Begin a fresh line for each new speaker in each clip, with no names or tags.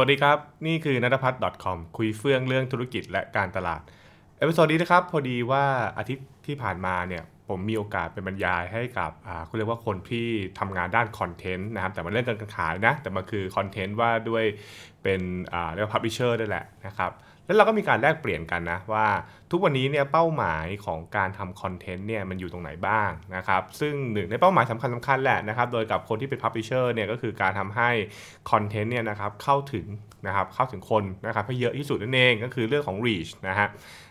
วัสดีครับ นี่คือนัทพัฒน์ .com คุยเฟื่องเรื่องธุรกิจและการตลาด episode นี้นะครับ พอดีว่าอาทิตย์ที่ผ่านมาเนี่ยผมมีโอกาสเป็นบรรยายให้กับอ่าคุณเรียกว่าคนที่ทำงานด้านคอนเทนต์นะครับแต่มันเรื่องการขายนะ แต่มันคือคอนเทนต์ว่าด้วยเป็นอ่าเรียกว่า publisher ด้วยแหละนะครับ แล้วเราก็มีการแลกเปลี่ยนกันนะว่าทุกวันนี้เนี่ยเป้าหมายของการทำคอนเทนต์เนี่ยมันอยู่ตรงไหนบ้างนะครับซึ่งหนึ่งในเป้าหมายสำคัญสำคัญแหละนะครับโดยกับคนที่เป็น publisher เนี่ยก็คือการทำให้คอนเทนต์เนี่ยนะครับเข้าถึงนะครับเข้าถึงคนนะครับให้เยอะที่สุดนั่นเองก็คือเรื่องของ reach นะฮะ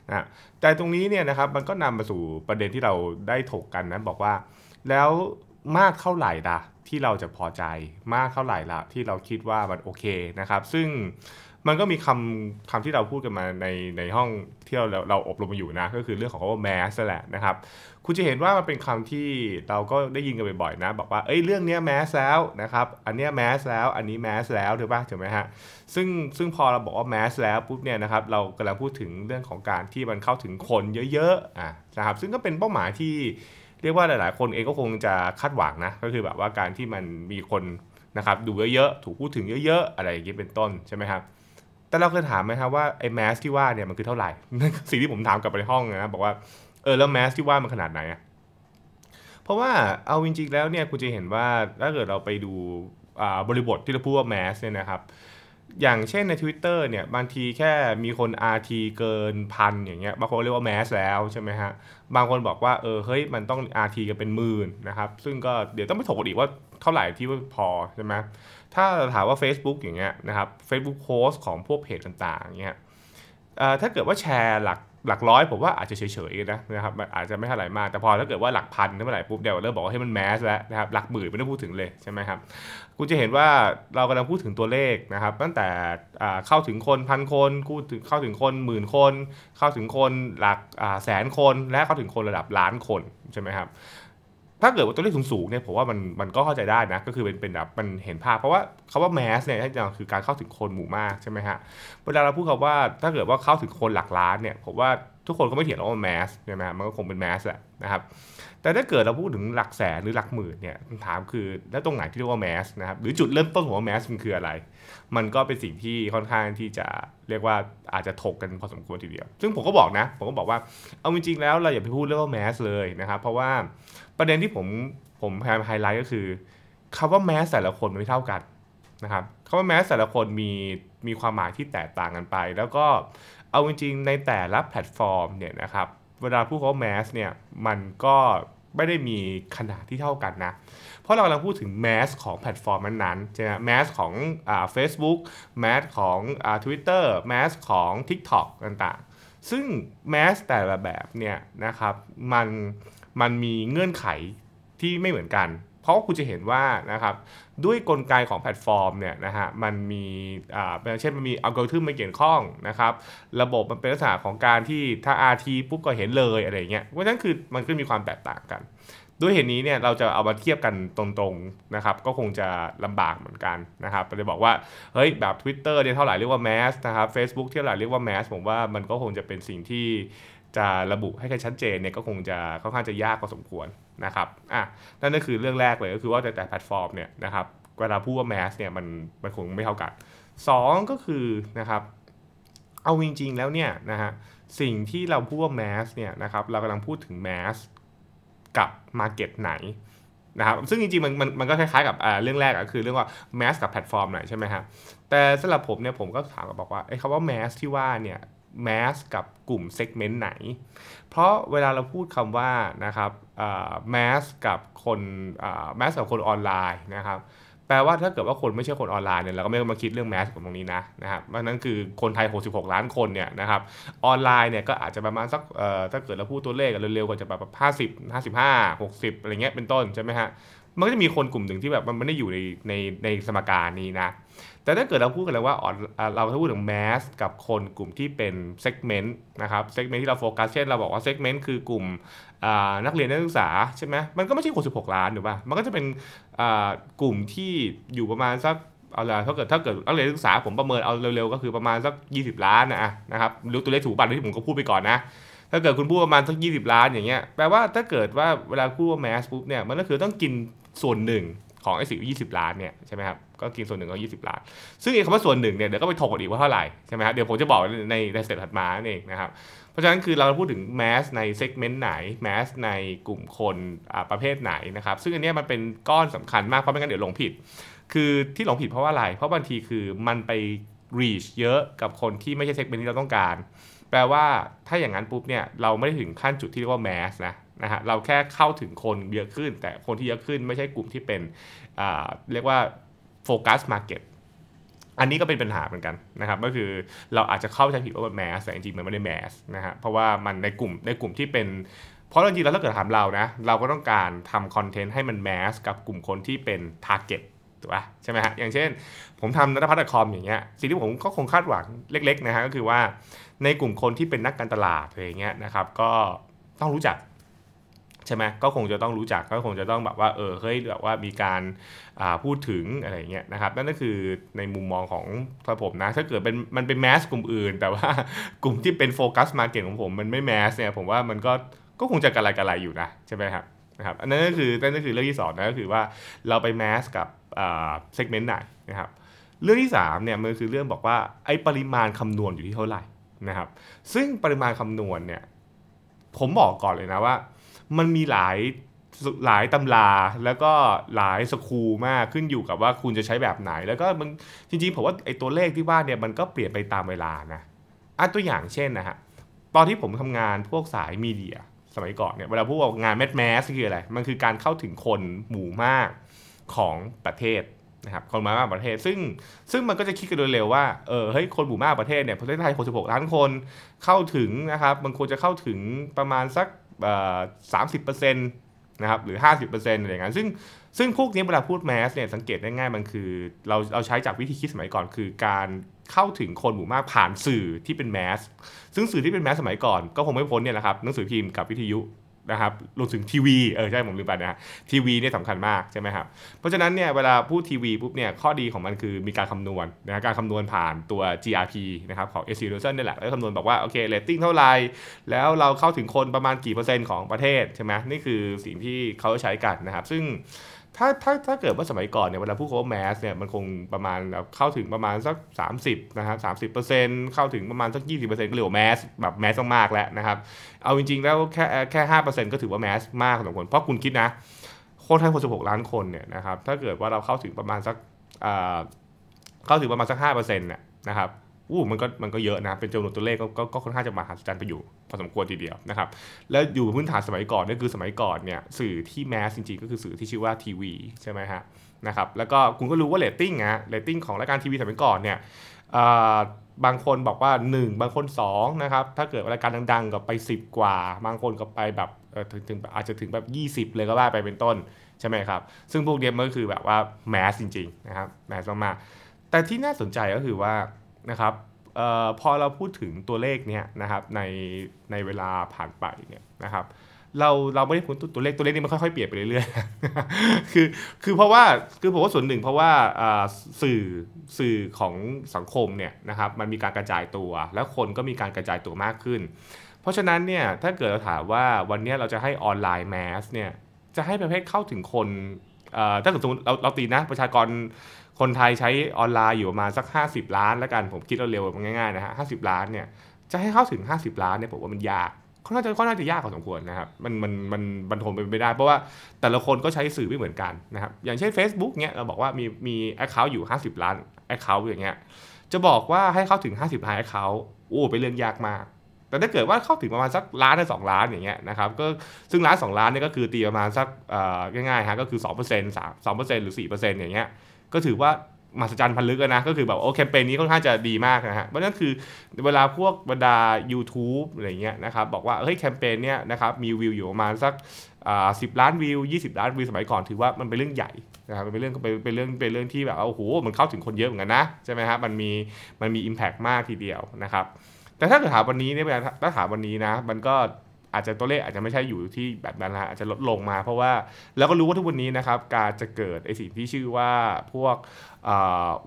นะแต่ตรงนี้เนี่ยนะครับมันก็นำมาสู่ประเด็นที่เราได้ถกกันนะบอกว่า แล้วมากเท่าไหร่ละที่เราจะพอใจมากเท่าไหร่ละที่เราคิดว่ามันโอเคนะครับ ซึ่ง มันก็มีคำคำที่เราพูดกันมาในในห้องที่เราเราอบรมมาอยู่นะ ก็คือเรื่องของคำว่า mass แหละนะครับ คุณจะเห็นว่ามันเป็นคำที่เราก็ได้ยินกันบ่อยๆนะ บอกว่าเอ้ยเรื่องเนี้ยแมสแล้วนะครับ อันเนี้ยแมสแล้ว อันนี้แมสแล้วถูกปะถูกไหมฮะ ซึ่งซึ่งพอเราบอกว่าแมสแล้วปุ๊บเนี่ยนะครับ เรากำลังพูดถึงเรื่องของการที่มันเข้าถึงคนเยอะๆอะนะครับ ซึ่งก็เป็นเป้าหมายที่เรียกว่าหลายๆ คนเองก็คงจะคาดหวังนะ ก็คือแบบว่าการที่มันมีคนนะครับดูเยอะๆ ถูกพูดถึงเยอะๆ อะไรอย่างนี้เป็นต้นใช่ไหมครับ แต่เราเคยถามไหมครับว่าไอ้แมสที่ว่าเนี่ยมันคือเท่าไหร่นั่นสิ่งที่ผมถามกลับไปในห้องนะบอกว่าเออแล้วแมสที่ว่ามันขนาดไหนอะเพราะว่าเอาจริงๆแล้วเนี่ยคุณจะเห็นว่าถ้าเกิดเราไปดูบริบทที่เราพูดว่าแมสเนี่ยนะครับอย่างเช่นใน Twitter เนี่ยบางทีแค่มีคน RT เกินพันอย่างเงี้ยบางคนเรียกว่าแมสแล้วใช่ไหมฮะบางคนบอกว่าเออเฮ้ยมันต้อง RT กันเป็นหมื่นนะครับซึ่งก็เดี๋ยวต้องไปถกอีกว่าเท่าไหร่ที่พอใช่ไหม ถ้าเราถามว่า Facebook อย่างเงี้ยนะครับ Facebook Post ของพวกเพจต่างๆอย่างเงี้ยถ้าเกิดว่าแชร์หลักหลักร้อยผมว่าอาจจะเฉยๆนะนะครับอาจจะไม่เท่าไหร่มาก แต่พอถ้าเกิดว่าหลักพันเมื่อไหร่ปุ๊บเดี๋ยวเริ่มบอกว่าให้มันแมสแล้วนะครับหลักหมื่นไม่ต้องพูดถึงเลยใช่ไหมครับคุณจะเห็นว่าเรากำลังพูดถึงตัวเลขนะครับ ตั้งแต่เข้าถึงคนพันคนกูถึงเข้าถึงคนหมื่นคน เข้าถึงคนหลักแสนคนและเข้าถึงคนระดับล้านคนใช่ไหมครับ ถ้าเกิดว่าตัวเลขสูงๆเนี่ยผมว่ามันมันก็เข้าใจได้นะ ก็คือเป็นเป็นแบบมันเห็นภาพ เพราะว่าคาว่าแมสเนี่ยที่จริงคือการเข้าถึงคนหมู่มากใช่ไหมฮะเวลาเราพูดคำว่าถ้าเกิดว่าเข้าถึงคนหลักล้านเนี่ยผมว่าทุกคนก็ไม่เถียงหรอกว่าแมสใช่ไหมฮะมันก็คงเป็นแมสแหละนะครับ แต่ถ้าเกิดเราพูดถึงหลักแสนหรือหลักหมื่นเนี่ยคำถามคือแล้วตรงไหนที่เรียกว่าแมสนะครับหรือจุดเริ่มต้นของว่าแมสมันคืออะไร มันก็เป็นสิ่งที่ค่อนข้างที่จะเรียกว่าอาจจะถกกันพอสมควรทีเดียว ซึ่งผมก็บอกนะ ผมก็บอกว่าเอาจริงๆแล้วเราอย่าไปพูดเรื่องว่าแมสเลยนะครับเพราะว่าประเด็นที่ผมผมพยายามไฮไลท์ก็คือคำว่า mass แต่ละคนมันไม่เท่ากันนะครับคำว่า mass แต่ละคนมีมีความหมายที่แตกต่างกันไป แล้วก็เอาจริงๆในแต่ละแพลตฟอร์มเนี่ยนะครับ เวลาพูดเขา mass เนี่ยมันก็ไม่ได้มีขนาดที่เท่ากันนะ เพราะเรากำลังพูดถึง mass ของแพลตฟอร์มนั้นๆใช่ไหม mass ของอ่า Facebook mass ของอ่า Twitter mass ของ TikTok ต่างๆ ซึ่งmass แต่ละแบบเนี่ยนะครับมันมันมีเงื่อนไขที่ไม่เหมือนกัน เพราะคุณจะเห็นว่านะครับด้วยกลไกของแพลตฟอร์มเนี่ยนะฮะมันมีอ่าเช่นมันมีอัลกอริทึมมาเกี่ยวข้องนะครับระบบมันเป็นลักษณะของการที่ถ้า RT ปุ๊บก็เห็นเลยอะไรเงี้ยเพราะฉะนั้นคือมันก็มีความแตกต่างกัน ด้วยเหตุนี้เนี่ยเราจะเอามาเทียบกันตรงๆนะครับก็คงจะลำบากเหมือนกันนะครับเลยบอกว่าเฮ้ยแบบ Twitter เนี่ยเท่าไหร่เรียกว่า mass นะครับ Facebook เท่าไหร่เรียกว่า mass ผมว่ามันก็คงจะเป็นสิ่งที่จะระบุให้ใครชัดเจนเนี่ยก็คงจะค่อนข้างจะยากพอสมควรนะครับอะนั่นก็คือเรื่องแรกเลยก็คือว่าแต่แต่แพลตฟอร์มเนี่ยนะครับเวลาพูดว่า mass เนี่ยมันมันคงไม่เท่ากันสองก็คือนะครับเอาจริงๆแล้วเนี่ยนะฮะสิ่งที่เราพูดว่า mass เนี่ยนะครับเรากำลังพูดถึง mass กับ Market ไหนนะครับซึ่งจริงๆมันมันมันก็คล้ายๆกับเรื่องแรกก็คือเรื่องว่า mass กับแพลตฟอร์มไหนใช่ไหมครับแต่สำหรับผมเนี่ยผมก็ถามกับบอกว่าไอ้คำว่า mass ที่ว่าเนี่ยmass กับกลุ่ม segment ไหน เพราะเวลาเราพูดคำว่านะครับ mass กับคน mass กับคนออนไลน์นะครับ แปลว่าถ้าเกิดว่าคนไม่ใช่คนออนไลน์เนี่ยเราก็ไม่ต้องมาคิดเรื่อง mass กับตรงนี้นะนะครับเพราะนั้นคือคนไทย 66 ล้านคนเนี่ยนะครับออนไลน์เนี่ยก็อาจจะประมาณสักเอ่อถ้าเกิดเราพูดตัวเลขเร็วๆก็จะแบบ50 55 60อะไรเงี้ยเป็นต้นใช่ไหมฮะมันก็จะมีคนกลุ่มหนึ่งที่แบบมันไม่ได้อยู่ในในในสมการนี้นะ แต่ถ้าเกิดเราพูดกันแล้วว่าออนเราถ้าพูดถึง mass กับคนกลุ่มที่เป็น segment นะครับ segment ที่เราโฟกัสเช่นเราบอกว่า segment คือกลุ่มนักเรียนนักศึกษาใช่ไหมมันก็ไม่ใช่คน16 ล้านถูกป่ะมันก็จะเป็นกลุ่มที่อยู่ประมาณสักเอาละถ้าเกิดถ้าเกิดนักเรียนนักศึกษาผมประเมินเอาเร็วๆก็คือประมาณสัก 20 ล้านนะนะครับรู้ตัวเลขถูกป่ะที่ผมก็พูดไปก่อนนะถ้าเกิดคุณพูดประมาณสัก 20 ล้านอย่างเงี้ยแปลว่าถ้าเกิดว่าเวลาพูดว่า mass ปุ๊บเนี่ยมันก็คือต้องกินส่วนหนึ่ง ของไอ้สี่ยี่สิบล้านเนี่ยใช่ไหมครับก็กินส่วนหนึ่งก็ยี่สิบล้าน ซึ่งไอ้คำว่าส่วนหนึ่งเนี่ยเดี๋ยวก็ไปถกกันอีกว่าเท่าไหร่ใช่ไหมครับเดี๋ยวผมจะบอกในใน step ถัดมานั่นเองนะครับเพราะฉะนั้นคือเราพูดถึง mass ใน segment ไหน mass ในกลุ่มคนประเภทไหนนะครับซึ่งอันนี้มันเป็นก้อนสำคัญมากเพราะไม่งั้นเดี๋ยวหลงผิด คือที่หลงผิดเพราะว่าอะไร เพราะบางทีคือมันไป reach เยอะกับคนที่ไม่ใช่ segment ที่เราต้องการ แปลว่าถ้าอย่างนั้นปุ๊บเนี่ยเราไม่ได้ถึงขั้นจุดที่เรียกว่า mass นะ นะฮะเราแค่เข้าถึงคนเยอะขึ้น แต่คนที่เยอะขึ้นไม่ใช่กลุ่มที่เป็นเรียกว่า focus market อันนี้ก็เป็นปัญหาเหมือนกันนะครับก็คือเราอาจจะเข้าใจผิดว่าเป็น mass แต่จริงๆมันไม่ได้ mass นะฮะเพราะว่ามันในกลุ่มในกลุ่มที่เป็น เพราะจริงๆแล้วถ้าเกิดถามเรานะเราก็ต้องการทำ content ให้มัน mass กับกลุ่มคนที่เป็น target ถูกป่ะใช่ไหมฮะอย่างเช่น ผมทำ Nuttaputch.com อย่างเงี้ยสิ่งที่ผมก็คงคาดหวังเล็กๆนะฮะก็คือว่าในกลุ่มคนที่เป็นนักการตลาดอะไรเงี้ยนะครับก็ต้องรู้จัก ใช่ไหมก็คงจะต้องรู้จักก็คงจะต้องแบบว่าเออเฮ้ยแบบว่ามีการพูดถึงอะไรเงี้ยนะครับนั่นก็คือในมุมมองของผมนะ ถ้าเกิดเป็นมันเป็น mass กลุ่มอื่น แต่ว่ากลุ่มที่เป็น focus market ของผมมันไม่ mass เนี่ยผมว่ามันก็ก็คงจะกระไรกระไรอยู่นะใช่ไหมครับนะครับอันนั้นก็คือนั่นก็คือเรื่องที่สองนะก็คือว่าเราไป mass กับ segment ไหนนะครับเรื่องที่3เนี่ยมันคือเรื่องบอกว่าไอ้ปริมาณคำนวณอยู่ที่เท่าไหร่นะครับซึ่งปริมาณคำนวณเนี่ยผมบอกก่อนเลยนะว่า มันมีหลายหลายตำราแล้วก็หลายสคูลมากขึ้นอยู่กับว่าคุณจะใช้แบบไหน แล้วก็มันจริงๆผมว่าไอ้ตัวเลขที่ว่าเนี่ยมันก็เปลี่ยนไปตามเวลานะอะตัวอย่างเช่นนะฮะตอนที่ผมทำงานพวกสายมีเดียสมัยก่อนเนี่ยเวลาพวกงานแมสแมสคืออะไร มันคือการเข้าถึงคนหมู่มากของประเทศนะครับคนมากประเทศ ซึ่งซึ่งมันก็จะคิดกันโดยเร็วว่าเออเฮ้ยคนหมู่มากประเทศเนี่ยประเทศไทย66ล้านคนเข้าถึงนะครับมันควรจะเข้าถึงประมาณสัก สามสิบเปอร์เซ็นต์นะครับหรือ 50%อะไรอย่างนั้นซึ่งซึ่งพวกนี้เวลาพูดแมสเนี่ยสังเกตได้ง่ายมันคือเราเราใช้จากวิธีคิดสมัยก่อน คือการเข้าถึงคนหมู่มากผ่านสื่อที่เป็นแมสซึ่งสื่อที่เป็นแมสสมัยก่อนก็คงไม่พ้นเนี่ยแหละครับหนังสือพิมพ์กับวิทยุ นะครับรวมถึงทีวีเออใช่ผมลืมไปนะทีวีเนี่ยสำคัญมากใช่ไหมครับเพราะฉะนั้นเนี่ยเวลาพูดทีวีปุ๊บเนี่ยข้อดีของมันคือมีการคำนวณนะการคำนวณผ่านตัว GRP นะครับของ a c r o s o n นี่แหละแล้วคำนวณบอกว่าโอเคเรตติ้งเท่าไหร่แล้วเราเข้าถึงคนประมาณกี่เปอร์เซ็นต์ของประเทศใช่ไหมนี่คือสิ่งที่เขาใช้กันนะครับซึ่ง ถ้าถ้าถ้าเกิดว่าสมัยก่อนเนี่ยเวลาพูดคำว่า mass เนี่ยมันคงประมาณเข้าถึงประมาณสัก 30นะครับสามสิบเปอร์เซ็นต์เข้าถึงประมาณสัก 20%ก็เรียกว่า mass แบบ mass มากแล้วนะครับ เอาจริงๆแล้วแค่แค่ห้าเปอร์เซ็นต์ก็ถือว่า mass มากสมควรเพราะคุณคิดนะ คนไทยคนสิบหกล้านคนเนี่ยนะครับถ้าเกิดว่าเราเข้าถึงประมาณสักเข้าถึงประมาณสักห้าเปอร์เซ็นต์เนี่ยนะครับ อู้มันก็มันก็เยอะนะ เป็นจำนวนตัวเลขก็ก็ค่อนข้างจะมหัศจรรย์ไปอยู่พอสมควรทีเดียวนะครับ แล้วอยู่พื้นฐานสมัยก่อนนี่คือสมัยก่อนเนี่ยสื่อที่ mass จริงๆ ก็คือสื่อที่ชื่อว่าทีวีใช่ไหมฮะนะครับแล้วก็คุณก็รู้ว่าเรตติ้งนะเรตติ้งของรายการทีวีสมัยก่อนเนี่ยบางคนบอกว่า 1 บางคน2นะครับถ้าเกิดรายการดังๆ ก็ไป 10 กว่า บางคนก็ไปแบบถึงถึงอาจจะถึงแบบ 20 เลยก็ว่าไปเป็นต้นใช่ไหมครับ ซึ่งพวกเนี้ยมันก็คือแบบว่าแมสจริงๆนะครับแมสมากๆแต่ที่น่าสนใจก็คือว่า นะครับออพอเราพูดถึงตัวเลขเนี้ยนะครับในในเวลาผ่านไปเนี่ยนะครับเราเราไม่ได้พูดตัวเลขตัวเลขนี้มันค่อยๆเปลี่ยนไปเรื่อยๆ คือคือเพราะว่าคือผมว่าส่วนหนึ่งเพราะว่าสื่อสื่อของสังคมเนี่ยนะครับมันมีการกระจายตัว แล้วคนก็มีการกระจายตัวมากขึ้น เพราะฉะนั้นเนี่ยถ้าเกิดเราถามว่าวันนี้เราจะให้ออนไลน์แมสเนี่ยจะให้ประเภทเข้าถึงคนถ้าเกิดสมมติเราเราตีนะประชากร คนไทยใช้ออนไลน์อยู่ประมาณสัก 50 ล้านแล้วกันผมคิดเร็วๆง่ายๆนะฮะห้ล้านเนี่ยจะให้เข้าถึง 50 ล้านเนี่ยผมว่ามันยากเขาน่าจะเขาน่าจะยากพอสมควรนะครับมันมันมันบรรทมไปไม่ได้ เพราะว่าแต่ละคนก็ใช้สื่อไม่เหมือนกันนะครับอย่างเช่น Facebook เนี่ยเราบอกว่ามีมี account อยู่ 50 ล้าน account อย่างเงี้ยจะบอกว่าให้เข้าถึง 50ล้าน account โอ้เป็นเรื่องยากมากแต่ถ้าเกิดว่าเข้าถึงประมาณสักล้านหรือสองล้านอย่างเงี้ยนะครับก็ซึ่งล้านสองล้านเนี่ยก็คือตีประมาณสักง่ายๆฮะก็คือ2% 3 2%หรือ4%อย่างเงี้ย ก็ถือว่ามหัศจรรย์พันลึกนะ ก็คือแบบโอ้แคมเปญนี้ค่อนข้างจะดีมากนะฮะเพราะนั่นคือเวลาพวกบรรดา YouTube อะไรเงี้ยนะครับบอกว่าเฮ้ยแคมเปญเนี้ยนะครับมีวิวอยู่ประมาณสักสิบล้านวิว 20 ล้านวิวสมัยก่อนถือว่ามันเป็นเรื่องใหญ่นะครับเป็นเรื่องเป็นเรื่องเป็นเรื่องที่แบบโอ้โหมันเข้าถึงคนเยอะเหมือนกันนะใช่ไหมครับมันมีมันมี Impact มากทีเดียวนะครับแต่ถ้าเกิดถามวันนี้เนี่ยถ้าถามวันนี้นะมันก็ อาจจะตัวเลขอาจจะไม่ใช่อยู่ที่แบบนั้นละอาจจะลดลงมา เพราะว่าแล้วก็รู้ว่าทุกวันนี้นะครับ การจะเกิดไอสิ่งที่ชื่อว่าพวก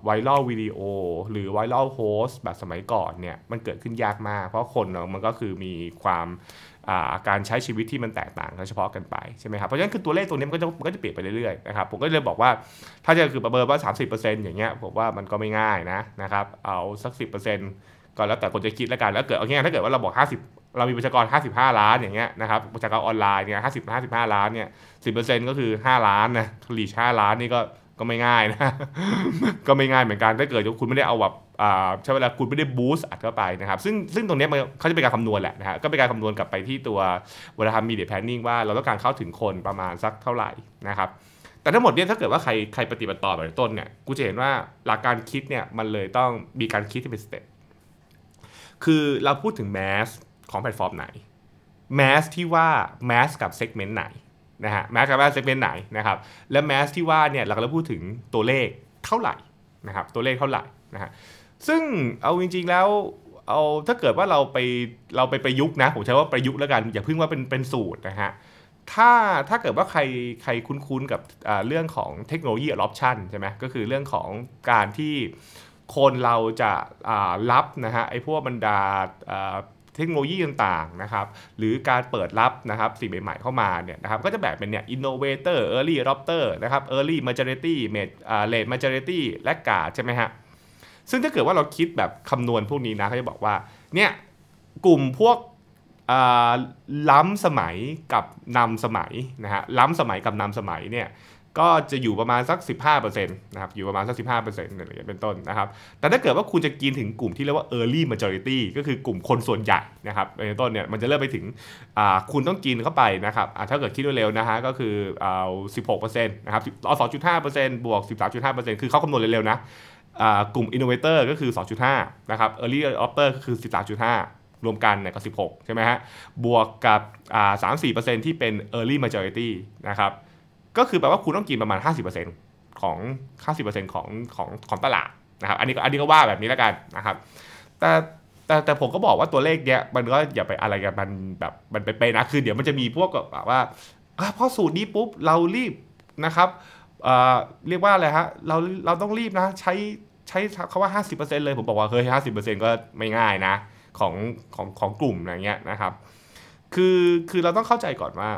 ไวรัลวิดีโอหรือไวรัลโฮสแบบสมัยก่อนเนี่ยมันเกิดขึ้นยากมาก เพราะคนเนาะมันก็คือมีความการใช้ชีวิตที่มันแตกต่างกันเฉพาะกันไปใช่ไหมครับเพราะฉะนั้นคือตัวเลขตัวนี้มันก็จะมันก็จะเปลี่ยนไปเรื่อยๆนะครับผมก็เลยบอกว่าถ้าจะคือประเมินว่า 30%อย่างเงี้ยผมว่ามันก็ไม่ง่ายนะนะครับเอาสัก 10%ก็แล้วแต่คนจะคิดแล้วกันแล้วเกิดเอาง่ายถ้าเกิดว่าเราบอก 50 เรามีประชากร 55 ล้านอย่างเงี้ยนะครับประชากรออนไลน์เนี่ย50 55 ล้านเนี่ย10%ก็คือ 5 ล้านนะลีช5ล้านนี่ก็ก็ไม่ง่ายนะ ก็ไม่ง่ายเหมือนกันถ้าเกิดคุณไม่ได้เอาแบบใช้เวลาคุณไม่ได้บูสต์อัดเข้าไปนะครับ ซึ่งซึ่งตรงนี้มันเขาจะเป็นการคำนวณแหละนะฮะก็เป็นการคำนวณกลับไปที่ตัวเวลาทำมีเดียแพนนิ่งว่าเราต้องการเข้าถึงคนประมาณสักเท่าไหร่นะครับ แต่ทั้งหมดเนี่ยถ้าเกิดว่าใครใครปฏิบัติต่อแบบต้นเนี่ยกูจะเห็นว่าหลักการคิดเนี่ยมันเลยต้องมีการคิดที่เป็นสเต็ปคือเราพูดถึงแมส ของแพลตฟอร์มไหน mass ที่ว่า mass กับ segment ไหนนะฮะ mass กับ segment ไหนนะครับและ mass ที่ว่าเนี่ยเราก็พูดถึงตัวเลขเท่าไหร่นะครับตัวเลขเท่าไหร่นะฮะซึ่งเอาจริงๆแล้วเอาถ้าเกิดว่าเราไปเราไปประยุกต์นะผมใช้ว่าประยุกต์แล้วกัน อย่าเพิ่งว่าเป็นเป็นสูตรนะฮะถ้าถ้าเกิดว่าใครใครคุ้นๆกับเรื่องของเทคโนโลยี adoption ใช่ไหมก็คือเรื่องของการที่คนเราจะรับนะฮะไอ้พวกบรรดา เทคโนโลยีต่างๆนะครับหรือการเปิดรับนะครับสิ่งใหม่ๆเข้ามาเนี่ยนะครับก็จะแบ่งเป็นเนี่ย innovator early adopter นะครับ early majority late majority และกาใช่ไหมฮะซึ่งถ้าเกิดว่าเราคิดแบบคำนวณพวกนี้นะเขาจะบอกว่าเนี่ยกลุ่มพวกล้ำสมัยกับนำสมัยนะฮะล้ำสมัยกับนำสมัยเนี่ย ก็จะอยู่ประมาณสัก 15%นะครับอยู่ประมาณสัก 15%อะไรอย่างเงี้ยเป็นต้นนะครับแต่ถ้าเกิดว่าคุณจะกินถึงกลุ่มที่เรียกว่า early majority ก็คือกลุ่มคนส่วนใหญ่นะครับเป็นต้นเนี่ยมันจะเริ่มไปถึงคุณต้องกินเข้าไปนะครับถ้าเกิดคิดเร็วๆนะฮะก็คือเอา 16%นะครับเอา2.5%บวก 13.5%คือเขาคำนวณเร็วๆนะกลุ่ม innovator ก็คือ 2.5 นะครับ early adopter ก็คือ 13.5รวมกันเนี่ยก็ 16 ใช่ไหมฮะ บวกกับสามสี่เปอร์เซ็นที่เป็น early majority นะครับ ก็คือแปลว่าคุณต้องกินประมาณ 50%ของ 50%ของของของตลาดนะครับ อันนี้อันนี้ก็ว่าแบบนี้แล้วกันนะครับ แต่แต่แต่ผมก็บอกว่าตัวเลขเนี้ยมันก็อย่าไปอะไรกันมันแบบมันไปๆนะคือเดี๋ยวมันจะมีพวกแบบว่าพอสูตรนี้ปุ๊บเรารีบนะครับเรียกว่าอะไรฮะเราเราต้องรีบนะใช้ใช้คาว่า 50%เลยผมบอกว่าเฮ้ย50%ก็ไม่ง่ายนะของของของกลุ่มอะไรเงี้ยนะครับ คือคือเราต้องเข้าใจก่อนว่า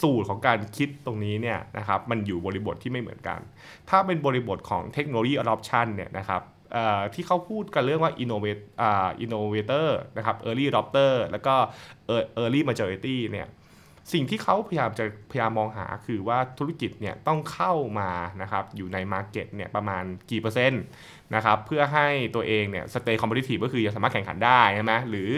สูตรของการคิดตรงนี้เนี่ยนะครับมันอยู่บริบทที่ไม่เหมือนกัน ถ้าเป็นบริบทของเทคโนโลยี adoption เนี่ยนะครับที่เขาพูดกันเรื่องว่า innovate innovator นะครับ early adopter แล้วก็ early majority เนี่ย สิ่งที่เขาพยายามจะพยายามมองหาคือว่าธุรกิจเนี่ยต้องเข้ามานะครับอยู่ในมาร์เก็ตเนี่ยประมาณกี่เปอร์เซ็นต์นะครับเพื่อให้ตัวเองเนี่ย stay competitive ก็คือยังสามารถแข่งขันได้ใช่ไหมหรือ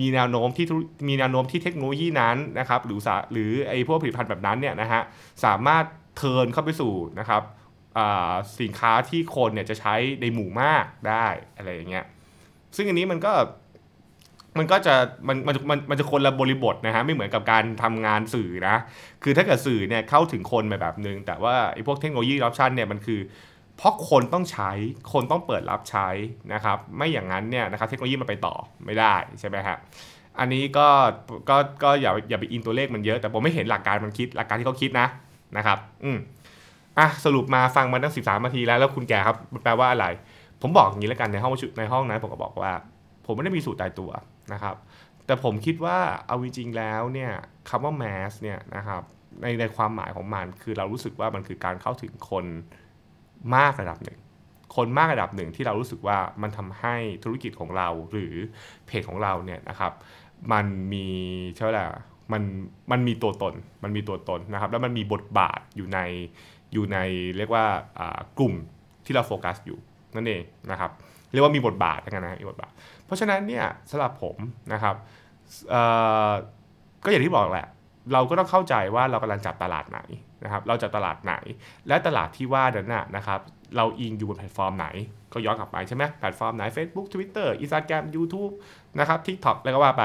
มีแนวโน้มที่มีแนวโน้มที่เทคโนโลยีนั้นนะครับหรือหรือไอ้พวกผลิตภัณฑ์แบบนั้นเนี่ยนะฮะสามารถ turn เข้าไปสู่นะครับสินค้าที่คนเนี่ยจะใช้ในหมู่มากได้อะไรอย่างเงี้ยซึ่งอันนี้มันก็ มันก็จะมันมันมันมันจะคนละบริบทนะฮะไม่เหมือนกับการทำงานสื่อนะ คือถ้าเกิดสื่อเนี่ยเข้าถึงคนแบบนึง แต่ว่าไอ้พวกเทคโนโลยี adoption เนี่ยมันคือ เพราะคนต้องใช้คนต้องเปิดรับใช้นะครับ ไม่อย่างนั้นเนี่ยนะครับเทคโนโลยีมันไปต่อไม่ได้ใช่ไหมครับอันนี้ก็ก็ก็อย่าอย่าไปอินตัวเลขมันเยอะ แต่ผมไม่เห็นหลักการมันคิดหลักการที่เขาคิดนะนะครับ อืมอะสรุปมาฟังมาตั้งสิบสามนาทีแล้วแล้วคุณแกครับแปลว่าอะไร ผมบอกอย่างนี้แล้วกันในห้องในห้องนั้นผมก็บอกว่า ผมไม่ได้มีสูตรตายตัว นะครับ แต่ผมคิดว่าเอาจริงๆแล้วเนี่ยคำว่าแมสเนี่ยนะครับในในความหมายของมันคือเรารู้สึกว่ามันคือการเข้าถึงคนมากระดับหนึ่ง คนมากระดับหนึ่งที่เรารู้สึกว่ามันทำให้ธุรกิจของเราหรือเพจของเราเนี่ยนะครับมันมีเช่ไหร่มันมันมีตัวตนมันมีตัวตนนะครับ แล้วมันมีบทบาทอยู่ในอยู่ในเรียกว่ากลุ่มที่เราโฟกัสอยู่นั่นเองนะครับเรียกว่ามีบทบาทกันนะมีบทบาท เพราะฉะนั้นเนี่ยสำหรับผมนะครับก็อย่างที่บอกแหละ เราก็ต้องเข้าใจว่าเรากำลังจับตลาดไหนนะครับเราจับตลาดไหน และตลาดที่ว่านั้นนะครับเราอิงอยู่บนแพลตฟอร์มไหน ก็ย้อนกลับไปใช่ไหมแพลตฟอร์มไหน Facebook Twitter Instagram YouTube นะครับ TikTok แล้วก็ว่าไป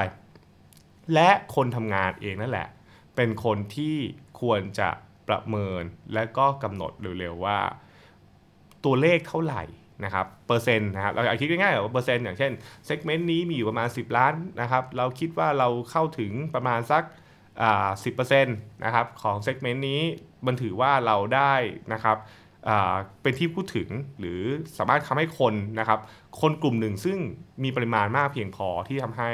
และคนทำงานเองนั่นแหละ เป็นคนที่ควรจะประเมินและก็กำหนดเร็วๆว่า ตัวเลขเท่าไหร่ นะครับเปอร์เซ็นต์นะครับเราคิดง่ายๆว่าเปอร์เซ็นต์อย่างเช่น segment นี้มีอยู่ประมาณ 10 ล้านนะครับเราคิดว่าเราเข้าถึงประมาณสักสิบเปอร์เซ็นต์นะครับของ segment นี้มันถือว่าเราได้นะครับเป็นที่พูดถึงหรือสามารถทำให้คนนะครับ คนกลุ่มหนึ่งซึ่งมีปริมาณมากเพียงพอที่ทำให้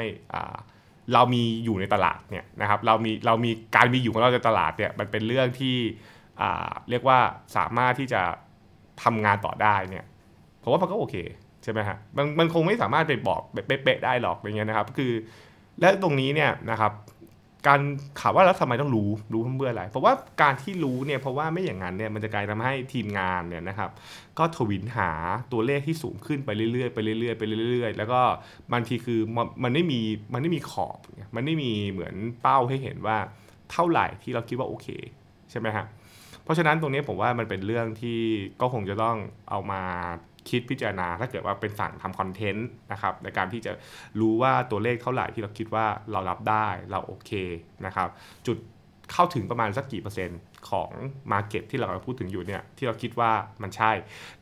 เรามีอยู่ในตลาดเนี่ยนะครับเรามีเรามีการมีอยู่ของเราในตลาดเนี่ยมันเป็นเรื่องที่เรียกว่าสามารถที่จะทำงานต่อได้เนี่ย ผมว่ามันก็โอเคใช่ไหมฮะมันมันคงไม่สามารถไปบอกเป๊ะๆได้หรอกอย่างเงี้ยนะครับ คือและตรงนี้เนี่ยนะครับ การถามว่าแล้วทำไมต้องรู้รู้เพื่ออะไรเพราะว่าการที่รู้เนี่ยเพราะว่าไม่อย่างนั้นเนี่ยมันจะกลายทำให้ทีมงานเนี่ยนะครับ ก็ทวินหาตัวเลขที่สูงขึ้นไปเรื่อยๆไปเรื่อยๆไปเรื่อยๆ แล้วก็บางทีคือมันไม่มีมันไม่มีขอบมันไม่มีเหมือนเป้าให้เห็นว่าเท่าไหร่ที่เราคิดว่าโอเคใช่ไหมฮะเพราะฉะนั้นตรงนี้ผมว่ามันเป็นเรื่องที่ก็คงจะต้องเอามา คิดพิจารณา ถ้าเกิดว่าเป็นคนทำ content นะครับในการที่จะรู้ว่าตัวเลขเท่าไหร่ที่เราคิดว่าเรารับได้เราโอเคนะครับ จุดเข้าถึงประมาณสักกี่เปอร์เซ็นต์ของ market ที่เราพูดถึงอยู่เนี่ยที่เราคิดว่ามันใช่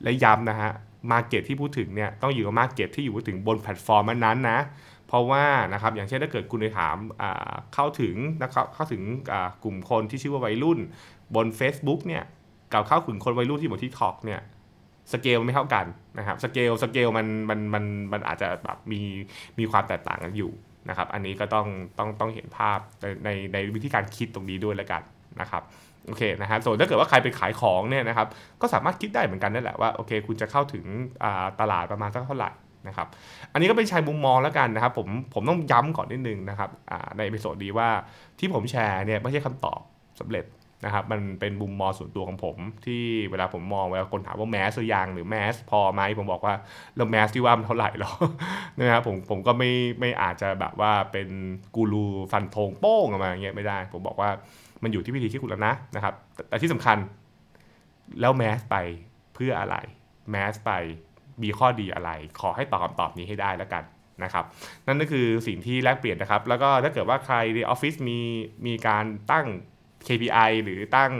และย้ำนะฮะ market ที่พูดถึงเนี่ยต้องอยู่กับ market ที่อยู่ถึงบนแพลตฟอร์มนั้นนะ เพราะว่านะครับอย่างเช่นถ้าเกิดคุณไปถามเข้าถึงนะครับเข้าถึงกลุ่มคนที่ชื่อว่าวัยรุ่น บน Facebook เนี่ยกับเข้าถึงคนวัยรุ่นที่บนที่ท็อกเนี่ย สเกลไม่เท่ากันนะครับสเกลสเกลมันมันมันมันอาจจะแบบมีมีความแตกต่างกันอยู่นะครับ อันนี้ก็ต้องต้องต้องเห็นภาพในในในวิธีการคิดตรงนี้ด้วยแล้วกันนะครับโอเคนะฮะส่วนถ้าเกิดว่าใครไปขายของเนี่ยนะครับ ก็สามารถคิดได้เหมือนกันนั่นแหละว่าโอเค คุณจะเข้าถึงตลาดประมาณสักเท่าไหร่นะครับ อันนี้ก็เป็นแชร์มุมมองแล้วกันนะครับ ผมผมต้องย้ำก่อนนิดนึงนะครับใน episode นี้ว่าที่ผมแชร์เนี่ยไม่ใช่คำตอบสำเร็จ นะครับมันเป็นมุมมองส่วนตัวของผม ที่เวลาผมมองเวลาคนถามว่า mass หรือยังหรือ mass พอไหมผมบอกว่าแล้ว mass ที่ว่ามันเท่าไหร่หรอนะครับผมผมก็ไม่ไม่อาจจะแบบว่าเป็นกูรูฟันธงโป้งออกมาเงี้ยไม่ได้ ผมบอกว่ามันอยู่ที่วิธีคิดคุณแล้วนะนะครับแต่ที่สำคัญแล้วแมสไปเพื่ออะไรแมสไปมีข้อดีอะไร ขอให้ตอบคำตอบนี้ให้ได้แล้วกันนะครับนั่นก็คือสิ่งที่แลกเปลี่ยนนะครับ แล้วก็ถ้าเกิดว่าใครในออฟฟิศมีมีการตั้ง KPI หรือตั้ง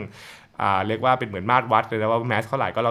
เรียกว่าเป็นเหมือนมาตรวัดเลยนะว่าแมสเท่าไหร่ก็ลอง